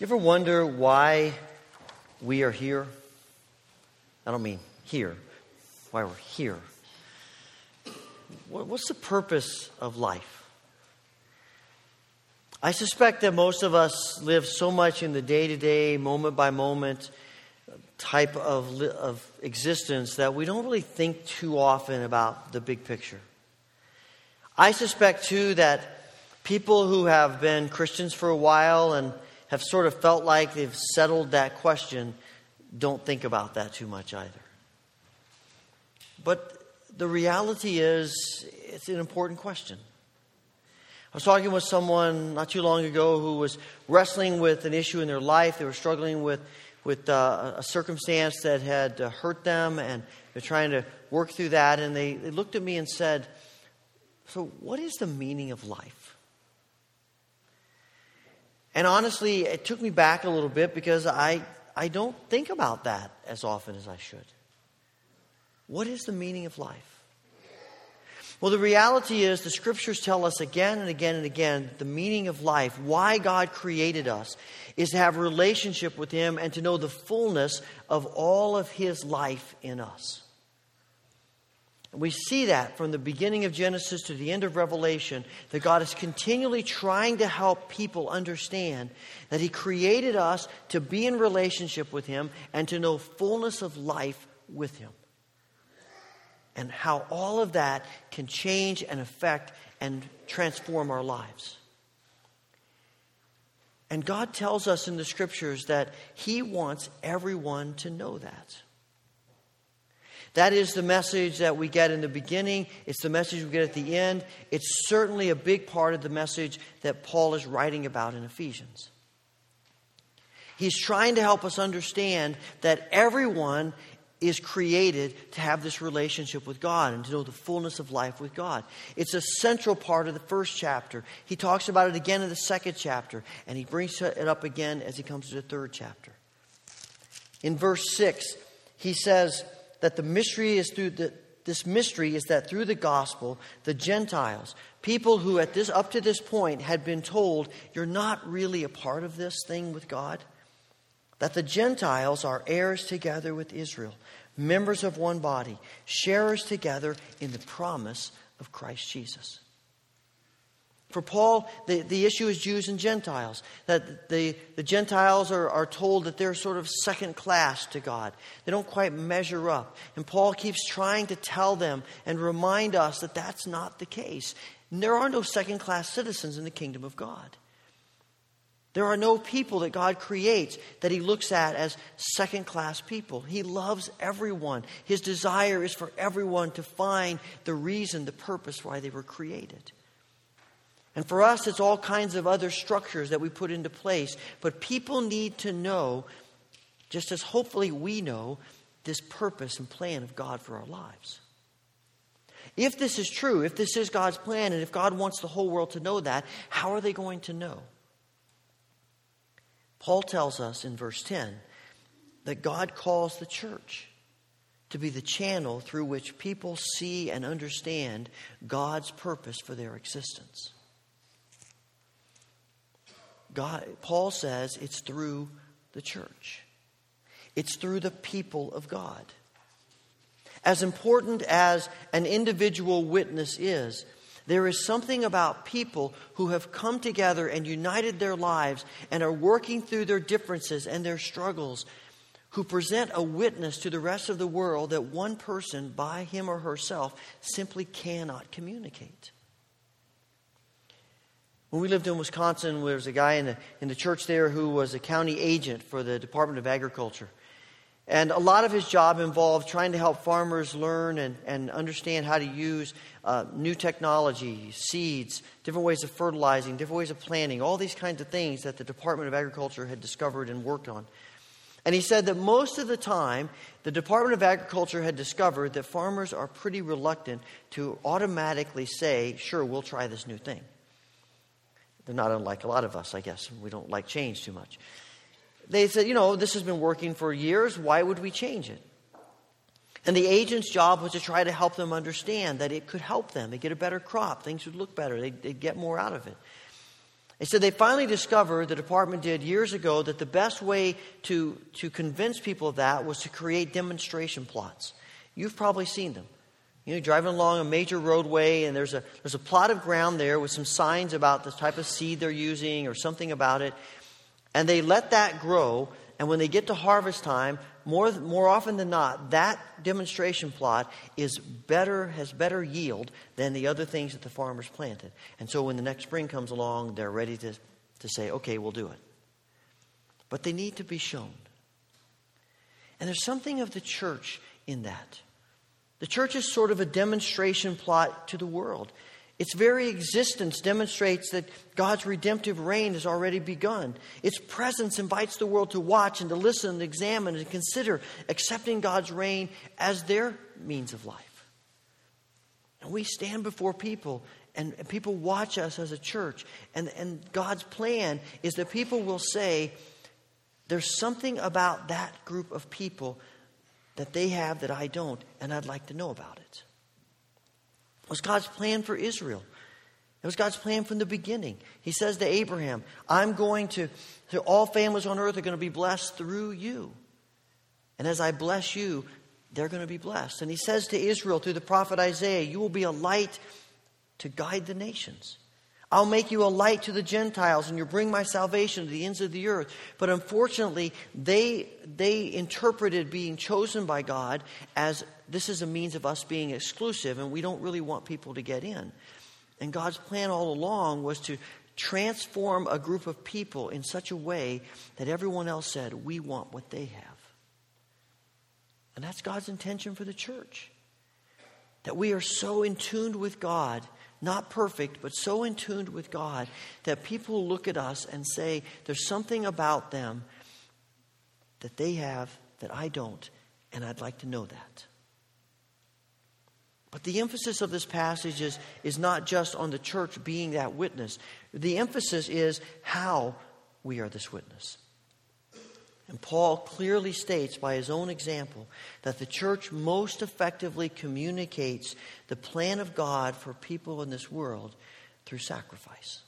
You ever wonder why we are here? I don't mean here, why we're here. What's the purpose of life? I suspect that most of us live so much in the day to day, moment by moment type of, of existence that we don't really think too often about the big picture. I suspect, too, that people who have been Christians for a while and have sort of felt like they've settled that question don't think about that too much either. But the reality is, it's an important question. I was talking with someone not too long ago who was wrestling with an issue in their life. They were struggling with, with uh, a circumstance that had uh, hurt them, and they're trying to work through that. And they, they looked at me and said, So, what is the meaning of life? And honestly, it took me back a little bit because I, I don't think about that as often as I should. What is the meaning of life? Well, the reality is the scriptures tell us again and again and again the meaning of life, why God created us, is to have a relationship with Him and to know the fullness of all of His life in us. We see that from the beginning of Genesis to the end of Revelation, that God is continually trying to help people understand that He created us to be in relationship with Him and to know fullness of life with Him and how all of that can change and affect and transform our lives. And God tells us in the scriptures that He wants everyone to know that. That is the message that we get in the beginning. It's the message we get at the end. It's certainly a big part of the message that Paul is writing about in Ephesians. He's trying to help us understand that everyone is created to have this relationship with God and to know the fullness of life with God. It's a central part of the first chapter. He talks about it again in the second chapter, and he brings it up again as he comes to the third chapter. In verse 6, he says that the mystery is through the this mystery is that through the gospel, the Gentiles, people who at this up to this point had been told, you're not really a part of this thing with God, that the Gentiles are heirs together with Israel members of one body, sharers together in the promise of Christ Jesus. For Paul, the, the issue is Jews and Gentiles. That the, the Gentiles are, are told that they're sort of second class to God. They don't quite measure up. And Paul keeps trying to tell them and remind us that that's not the case. And there are no second class citizens in the kingdom of God. There are no people that God creates that He looks at as second class people. He loves everyone. His desire is for everyone to find the reason, the purpose why they were created. And for us, it's all kinds of other structures that we put into place. But people need to know, just as hopefully we know, this purpose and plan of God for our lives. If this is true, if this is God's plan, and if God wants the whole world to know that, how are they going to know? Paul tells us in verse 10 that God calls the church to be the channel through which people see and understand God's purpose for their existence. God, Paul says it's through the church. It's through the people of God. As important as an individual witness is, there is something about people who have come together and united their lives and are working through their differences and their struggles, who present a witness to the rest of the world that one person, by him or herself, simply cannot communicate. When we lived in Wisconsin, there was a guy in the, in the church there who was a county agent for the Department of Agriculture. And a lot of his job involved trying to help farmers learn and, and understand how to use uh, new technology, seeds, different ways of fertilizing, different ways of planting, all these kinds of things that the Department of Agriculture had discovered and worked on. And he said that most of the time, the Department of Agriculture had discovered that farmers are pretty reluctant to automatically say, sure, we'll try this new thing. They're not unlike a lot of us, I guess. We don't like change too much. They said, you know, this has been working for years. Why would we change it? And the agent's job was to try to help them understand that it could help them. They'd get a better crop. Things would look better. They'd, they'd get more out of it. They said they finally discovered, the department did years ago, that the best way to, to convince people of that was to create demonstration plots. You've probably seen them. You know, driving along a major roadway, and there's a, there's a plot of ground there with some signs about the type of seed they're using or something about it. And they let that grow, and when they get to harvest time, more, more often than not, that demonstration plot is better, has better yield than the other things that the farmers planted. And so when the next spring comes along, they're ready to, to say, okay, we'll do it. But they need to be shown. And there's something of the church in that. The church is sort of a demonstration plot to the world. Its very existence demonstrates that God's redemptive reign has already begun. Its presence invites the world to watch and to listen and examine and consider accepting God's reign as their means of life. And we stand before people, and, and people watch us as a church. And, and God's plan is that people will say, There's something about that group of people that they have that I don't, and I'd like to know about it. It was God's plan for Israel. It was God's plan from the beginning. He says to Abraham, I'm going to, to all families on earth are going to be blessed through you. And as I bless you, they're going to be blessed. And he says to Israel through the prophet Isaiah, You will be a light to guide the nations. I'll make you a light to the Gentiles, and you'll bring my salvation to the ends of the earth. But unfortunately, they, they interpreted being chosen by God as this is a means of us being exclusive, and we don't really want people to get in. And God's plan all along was to transform a group of people in such a way that everyone else said, We want what they have. And that's God's intention for the church. That we are so in tune with God not perfect, but so in tune with God that people look at us and say, There's something about them that they have that I don't, and I'd like to know that. But the emphasis of this passage is, is not just on the church being that witness, the emphasis is how we are this witness. And Paul clearly states by his own example that the church most effectively communicates the plan of God for people in this world through sacrifice.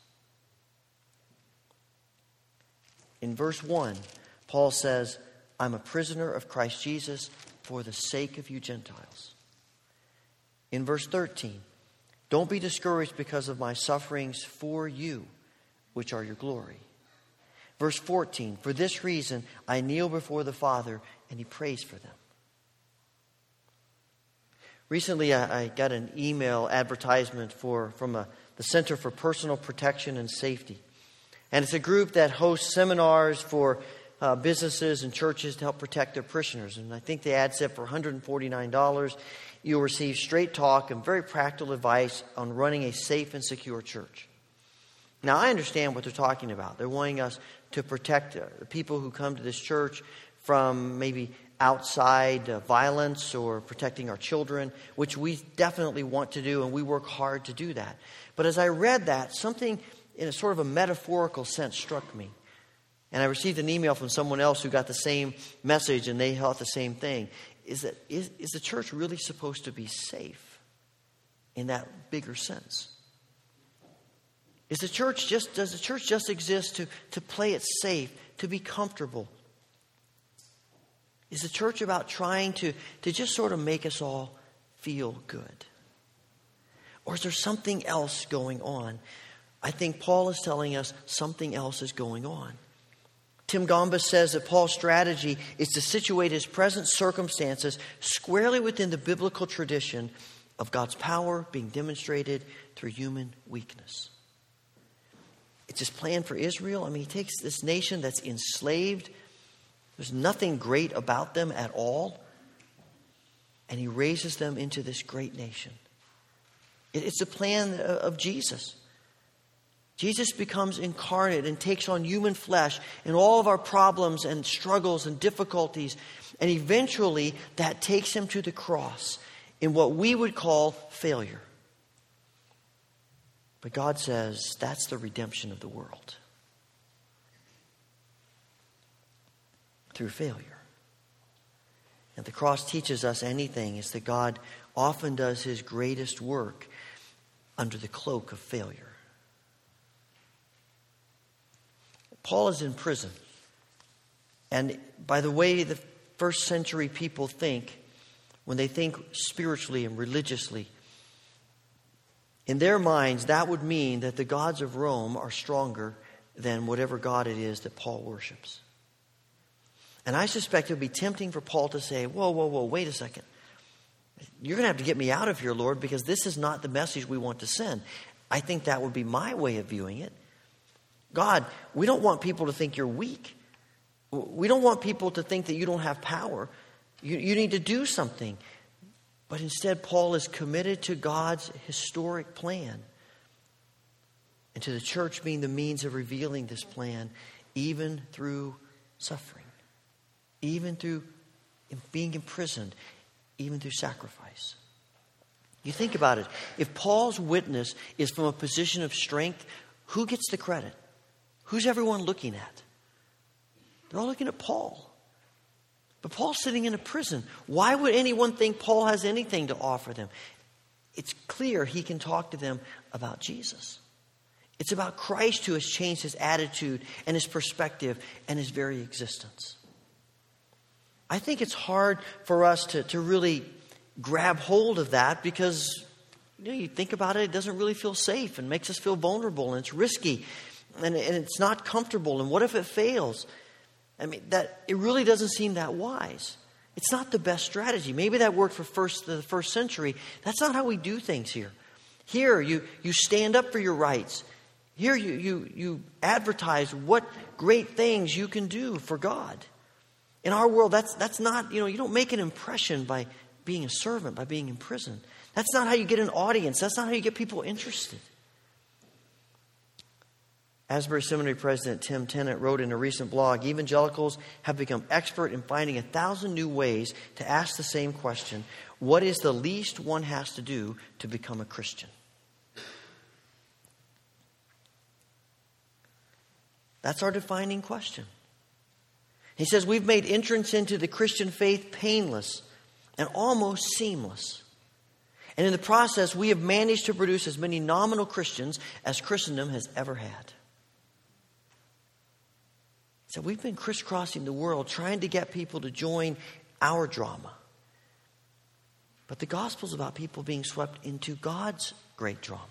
In verse 1, Paul says, I'm a prisoner of Christ Jesus for the sake of you Gentiles. In verse 13, don't be discouraged because of my sufferings for you, which are your glory. Verse 14 For this reason I kneel before the Father, and he prays for them. Recently, I, I got an email advertisement for, from a, the Center for Personal Protection and Safety. And it's a group that hosts seminars for uh, businesses and churches to help protect their parishioners. And I think the ad said for $149, you'll receive straight talk and very practical advice on running a safe and secure church. Now, I understand what they're talking about. They're wanting us to protect uh, people who come to this church from maybe outside uh, violence or protecting our children, which we definitely want to do, and we work hard to do that. But as I read that, something in a sort of a metaphorical sense struck me. And I received an email from someone else who got the same message and they thought the same thing. Is that is, is the church really supposed to be safe in that bigger sense? Is the church just does the church just exist to, to play it safe, to be comfortable? Is the church about trying to, to just sort of make us all feel good? Or is there something else going on? I think Paul is telling us something else is going on. Tim Gombis says that Paul's strategy is to situate his present circumstances squarely within the biblical tradition of God's power being demonstrated through human weakness. It's plan for Israel. I mean, he takes this nation that's enslaved, there's nothing great about them at all, and he raises them into this great nation. It's the plan of Jesus. Jesus becomes incarnate and takes on human flesh and all of our problems and struggles and difficulties. And eventually, that takes him to the cross in what we would call failure. But God says that's the redemption of the world through failure. And the cross teaches us anything is that God often does his greatest work under the cloak of failure. Paul is in prison. And by the way the first century people think, when they think spiritually and religiously, in their minds, that would mean that the gods of Rome are stronger than whatever God it is that Paul worships. And I suspect it would be tempting for Paul to say, Whoa, whoa, whoa, wait a second. You're going to have to get me out of here, Lord, because this is not the message we want to send. I think that would be my way of viewing it. God, we don't want people to think you're weak. We don't want people to think that you don't have power. You, you need to do something. But instead, Paul is committed to God's historic plan and to the church being the means of revealing this plan, even through suffering, even through being imprisoned, even through sacrifice. You think about it. If Paul's witness is from a position of strength, who gets the credit? Who's everyone looking at? They're all looking at Paul. But Paul's sitting in a prison. Why would anyone think Paul has anything to offer them? It's clear he can talk to them about Jesus. It's about Christ who has changed his attitude and his perspective and his very existence. I think it's hard for us to, to really grab hold of that because you, know, you think about it, it doesn't really feel safe and makes us feel vulnerable and it's risky and, and it's not comfortable. And what if it fails? I mean, that it really doesn't seem that wise. It's not the best strategy. Maybe that worked for first the first century. That's not how we do things here. Here, you, you stand up for your rights. Here, you, you, you advertise what great things you can do for God. In our world, that's, that's not, you know, you don't make an impression by being a servant, by being in prison. That's not how you get an audience. That's not how you get people interested. Asbury Seminary President Tim Tennent wrote in a recent blog Evangelicals have become expert in finding a thousand new ways to ask the same question What is the least one has to do to become a Christian? That's our defining question. He says, We've made entrance into the Christian faith painless and almost seamless. And in the process, we have managed to produce as many nominal Christians as Christendom has ever had. We've been crisscrossing the world trying to get people to join our drama. But the gospel is about people being swept into God's great drama.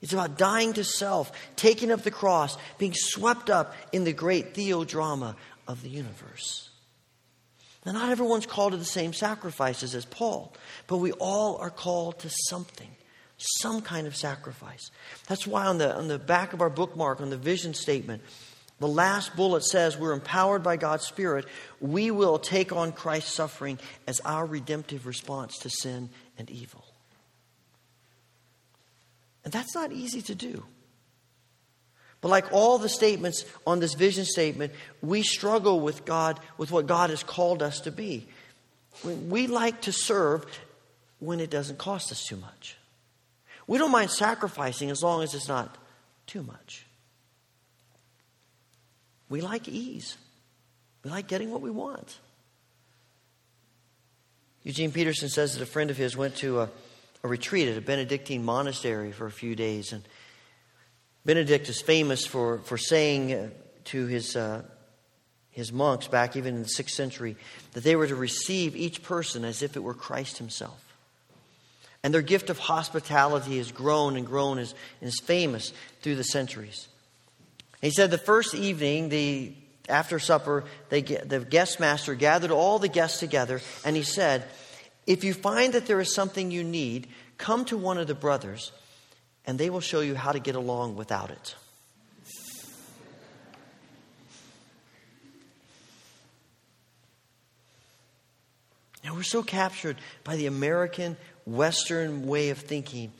It's about dying to self, taking up the cross, being swept up in the great theodrama of the universe. Now, not everyone's called to the same sacrifices as Paul, but we all are called to something, some kind of sacrifice. That's why on the, on the back of our bookmark, on the vision statement, the last bullet says we're empowered by God's Spirit. We will take on Christ's suffering as our redemptive response to sin and evil. And that's not easy to do. But like all the statements on this vision statement, we struggle with God, with what God has called us to be. We like to serve when it doesn't cost us too much. We don't mind sacrificing as long as it's not too much. We like ease. We like getting what we want. Eugene Peterson says that a friend of his went to a, a retreat at a Benedictine monastery for a few days, and Benedict is famous for, for saying uh, to his, uh, his monks back even in the sixth century that they were to receive each person as if it were Christ himself. And their gift of hospitality has grown and grown and is famous through the centuries. He said the first evening, the, after supper, they, the guest master gathered all the guests together and he said, If you find that there is something you need, come to one of the brothers and they will show you how to get along without it. Now, we're so captured by the American Western way of thinking,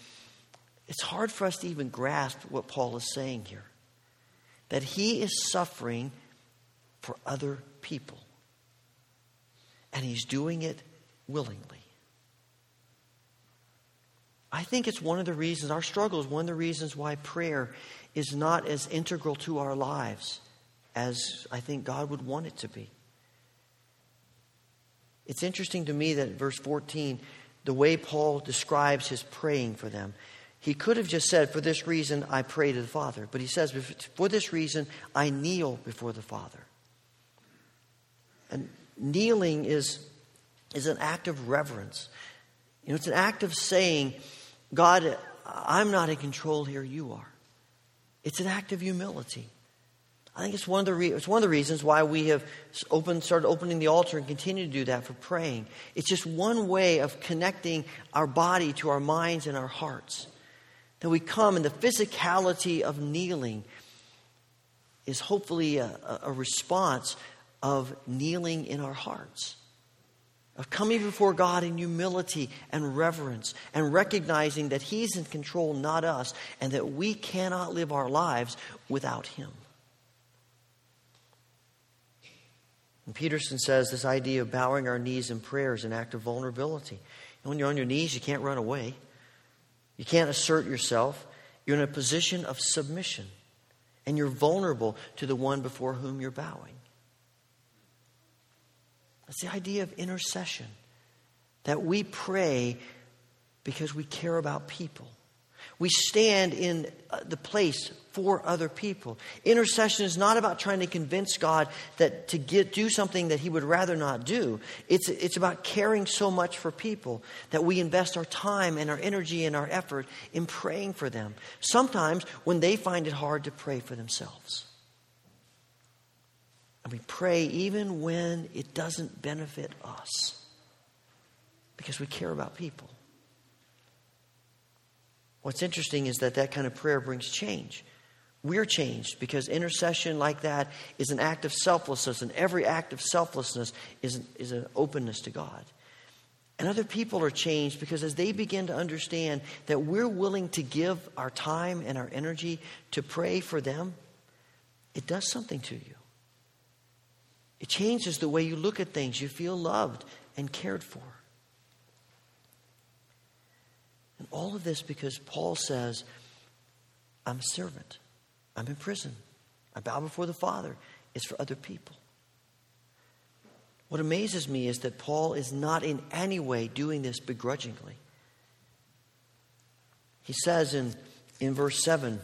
it's hard for us to even grasp what Paul is saying here. That he is suffering for other people, and he's doing it willingly. I think it's one of the reasons, our struggle is one of the reasons why prayer is not as integral to our lives as I think God would want it to be. It's interesting to me that verse 14, the way Paul describes his praying for them, He could have just said, For this reason I pray to the Father. But he says, For this reason I kneel before the Father. And kneeling is, is an act of reverence. You know, it's an act of saying, God, I'm not in control here, you are. It's an act of humility. I think it's one of the re- it's one of the reasons why we have opened, started opening the altar and continue to do that for praying. It's just one way of connecting our body to our minds and our hearts. That we come and the physicality of kneeling is hopefully a, a response of kneeling in our hearts of coming before God in humility and reverence and recognizing that He's in control, not us, and that we cannot live our lives without Him. And Peterson says this idea of bowing our knees in prayer is an act of vulnerability. And when you're on your knees, you can't run away, you can't assert yourself. You're in a position of submission, and you're vulnerable to the one before whom you're bowing. It's the idea of intercession that we pray because we care about people. We stand in uh, the place for other people. Intercession is not about trying to convince God that to get, do something that He would rather not do. It's, it's about caring so much for people that we invest our time and our energy and our effort in praying for them. Sometimes when they find it hard to pray for themselves. And we pray even when it doesn't benefit us because we care about people. What's interesting is that that kind of prayer brings change. We're changed because intercession like that is an act of selflessness, and every act of selflessness is, is an openness to God. And other people are changed because as they begin to understand that we're willing to give our time and our energy to pray for them, it does something to you. It changes the way you look at things. You feel loved and cared for. And all of this because Paul says, I'm a servant. I'm in prison. I bow before the Father. It's for other people. What amazes me is that Paul is not in any way doing this begrudgingly. He says in, in verse 7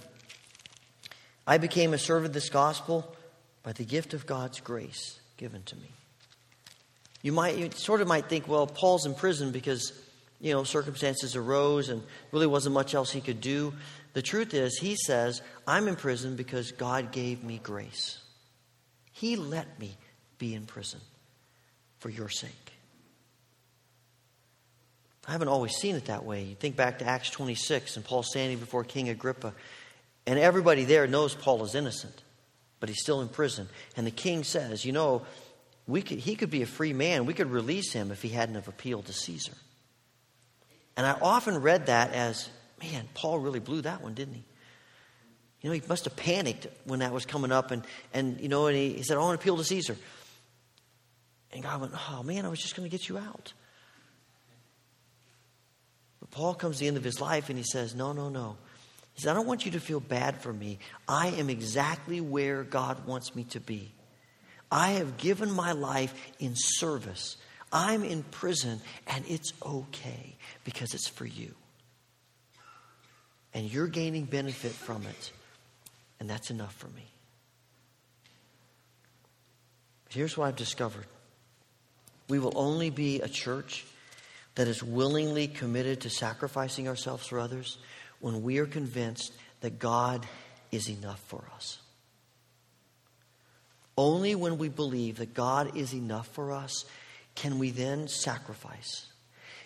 I became a servant of this gospel by the gift of God's grace given to me. You might you sort of might think, well, Paul's in prison because you know circumstances arose and really wasn't much else he could do. The truth is, he says, I'm in prison because God gave me grace. He let me be in prison for your sake. I haven't always seen it that way. You think back to Acts 26 and Paul standing before King Agrippa, and everybody there knows Paul is innocent but he's still in prison. And the king says, You know, we could, he could be a free man. We could release him if he hadn't have appealed to Caesar. And I often read that as, man, Paul really blew that one, didn't he? You know, he must have panicked when that was coming up. And, and you know, and he, he said, I want to appeal to Caesar. And God went, oh, man, I was just going to get you out. But Paul comes to the end of his life and he says, no, no, no. He says, I don't want you to feel bad for me. I am exactly where God wants me to be. I have given my life in service. I'm in prison, and it's okay because it's for you. And you're gaining benefit from it, and that's enough for me. Here's what I've discovered we will only be a church that is willingly committed to sacrificing ourselves for others when we are convinced that God is enough for us. Only when we believe that God is enough for us can we then sacrifice.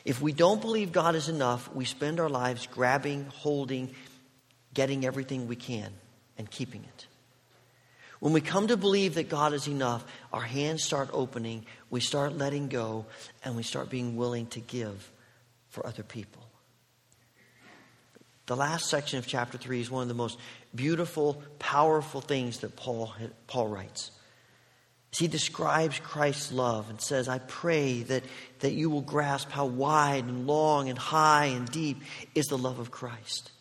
If we don't believe God is enough, we spend our lives grabbing, holding, getting everything we can, and keeping it. When we come to believe that God is enough, our hands start opening, we start letting go, and we start being willing to give for other people. The last section of chapter 3 is one of the most beautiful, powerful things that Paul, Paul writes. He describes Christ's love and says, I pray that, that you will grasp how wide and long and high and deep is the love of Christ.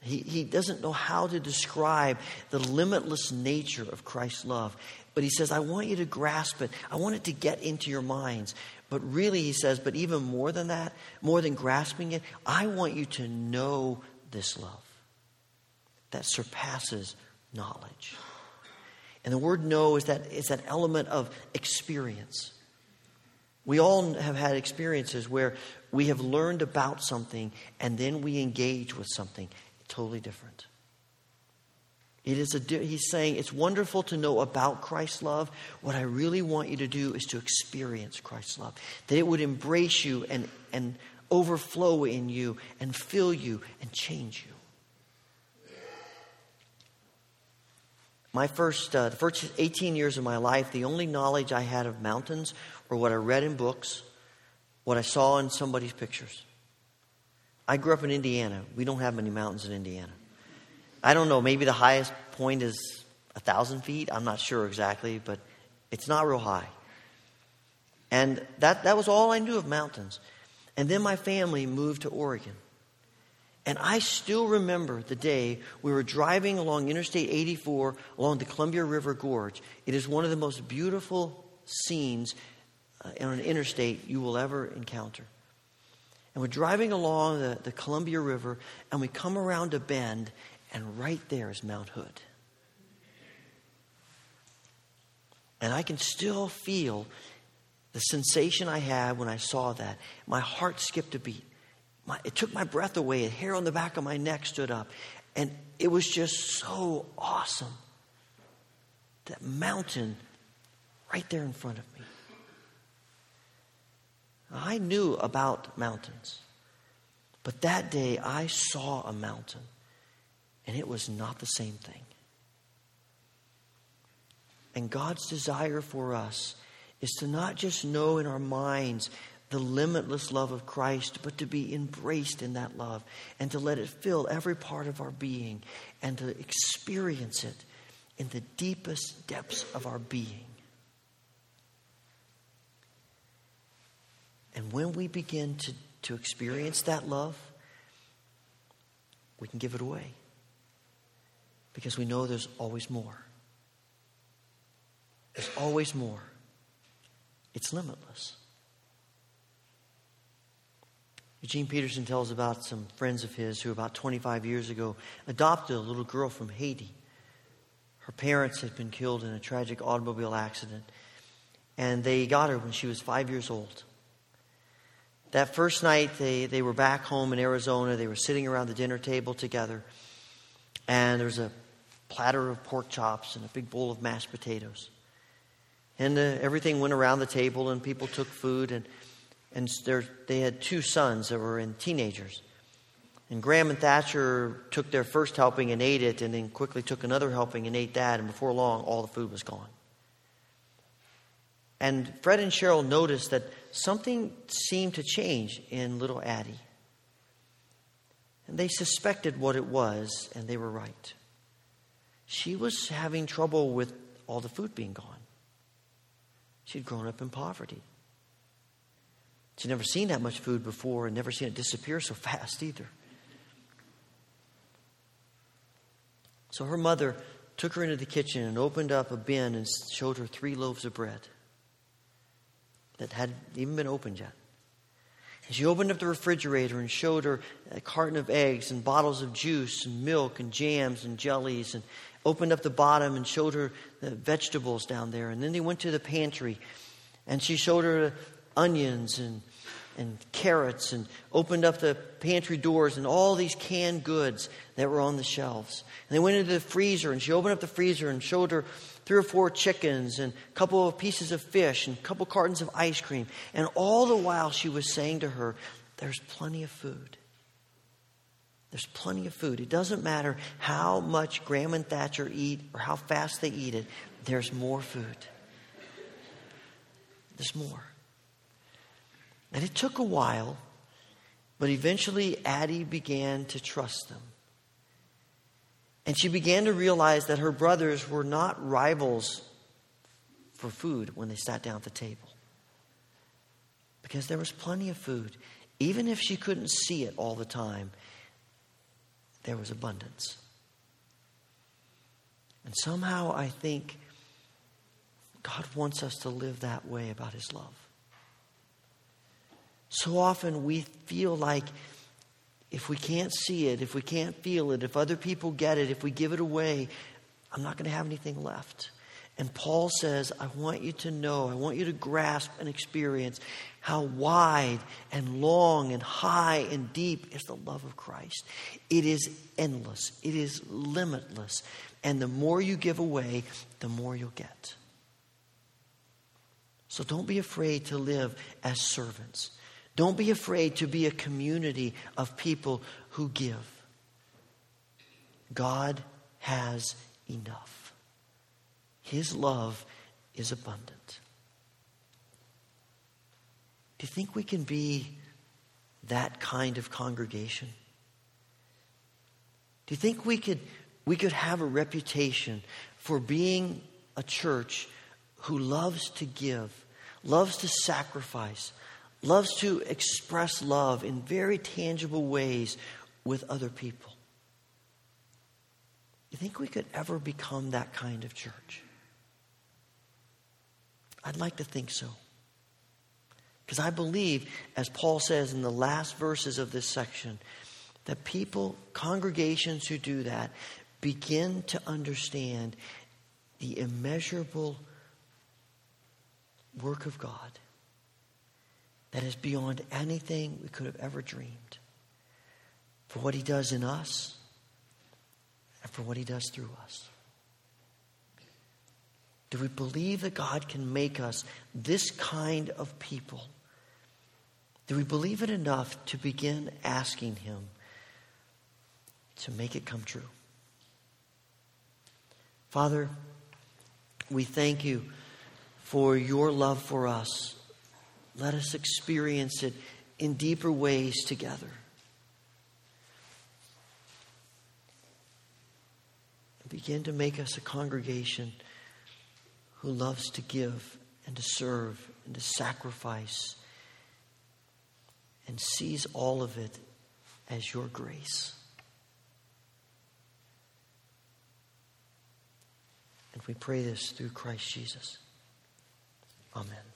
He, he doesn't know how to describe the limitless nature of Christ's love. But he says, I want you to grasp it. I want it to get into your minds. But really, he says, but even more than that, more than grasping it, I want you to know this love that surpasses knowledge. And the word know is that, is that element of experience. We all have had experiences where we have learned about something and then we engage with something totally different. It is a, he's saying it's wonderful to know about Christ's love. What I really want you to do is to experience Christ's love. That it would embrace you and, and overflow in you and fill you and change you. My first, uh, the first 18 years of my life, the only knowledge I had of mountains were what I read in books, what I saw in somebody's pictures. I grew up in Indiana. We don't have many mountains in Indiana. I don't know, maybe the highest point is a thousand feet. I'm not sure exactly, but it's not real high. And that, that was all I knew of mountains. And then my family moved to Oregon. And I still remember the day we were driving along Interstate 84 along the Columbia River Gorge. It is one of the most beautiful scenes uh, on an interstate you will ever encounter. And we're driving along the, the Columbia River, and we come around a bend, and right there is Mount Hood. And I can still feel the sensation I had when I saw that. My heart skipped a beat. My, it took my breath away. Hair on the back of my neck stood up. And it was just so awesome. That mountain right there in front of me. I knew about mountains. But that day I saw a mountain and it was not the same thing. And God's desire for us is to not just know in our minds the limitless love of Christ, but to be embraced in that love and to let it fill every part of our being and to experience it in the deepest depths of our being. And when we begin to, to experience that love, we can give it away because we know there's always more. There's always more. It's limitless. Eugene Peterson tells about some friends of his who, about 25 years ago, adopted a little girl from Haiti. Her parents had been killed in a tragic automobile accident, and they got her when she was five years old. That first night, they, they were back home in Arizona. They were sitting around the dinner table together, and there was a platter of pork chops and a big bowl of mashed potatoes. And uh, everything went around the table, and people took food. And, and they had two sons that were in teenagers. And Graham and Thatcher took their first helping and ate it, and then quickly took another helping and ate that. And before long, all the food was gone. And Fred and Cheryl noticed that something seemed to change in little Addie. And they suspected what it was, and they were right she was having trouble with all the food being gone. She'd grown up in poverty. She'd never seen that much food before and never seen it disappear so fast either. So her mother took her into the kitchen and opened up a bin and showed her three loaves of bread that hadn't even been opened yet. And she opened up the refrigerator and showed her a carton of eggs and bottles of juice and milk and jams and jellies and opened up the bottom and showed her the vegetables down there. And then they went to the pantry and she showed her onions and, and carrots and opened up the pantry doors and all these canned goods that were on the shelves. And they went into the freezer and she opened up the freezer and showed her three or four chickens and a couple of pieces of fish and a couple cartons of ice cream. And all the while she was saying to her, There's plenty of food. There's plenty of food. It doesn't matter how much Graham and Thatcher eat or how fast they eat it, there's more food. There's more. And it took a while, but eventually Addie began to trust them. And she began to realize that her brothers were not rivals for food when they sat down at the table. Because there was plenty of food. Even if she couldn't see it all the time, there was abundance. And somehow I think God wants us to live that way about His love. So often we feel like if we can't see it, if we can't feel it, if other people get it, if we give it away, I'm not going to have anything left. And Paul says, I want you to know, I want you to grasp and experience how wide and long and high and deep is the love of Christ. It is endless, it is limitless. And the more you give away, the more you'll get. So don't be afraid to live as servants. Don't be afraid to be a community of people who give. God has enough. His love is abundant. Do you think we can be that kind of congregation? Do you think we could, we could have a reputation for being a church who loves to give, loves to sacrifice, loves to express love in very tangible ways with other people. You think we could ever become that kind of church? I'd like to think so. Because I believe, as Paul says in the last verses of this section, that people, congregations who do that, begin to understand the immeasurable work of God that is beyond anything we could have ever dreamed. For what He does in us and for what He does through us. Do we believe that God can make us this kind of people? Do we believe it enough to begin asking Him to make it come true? Father, we thank you for your love for us let us experience it in deeper ways together. Begin to make us a congregation who loves to give and to serve and to sacrifice and sees all of it as your grace. And we pray this through Christ Jesus. Amen.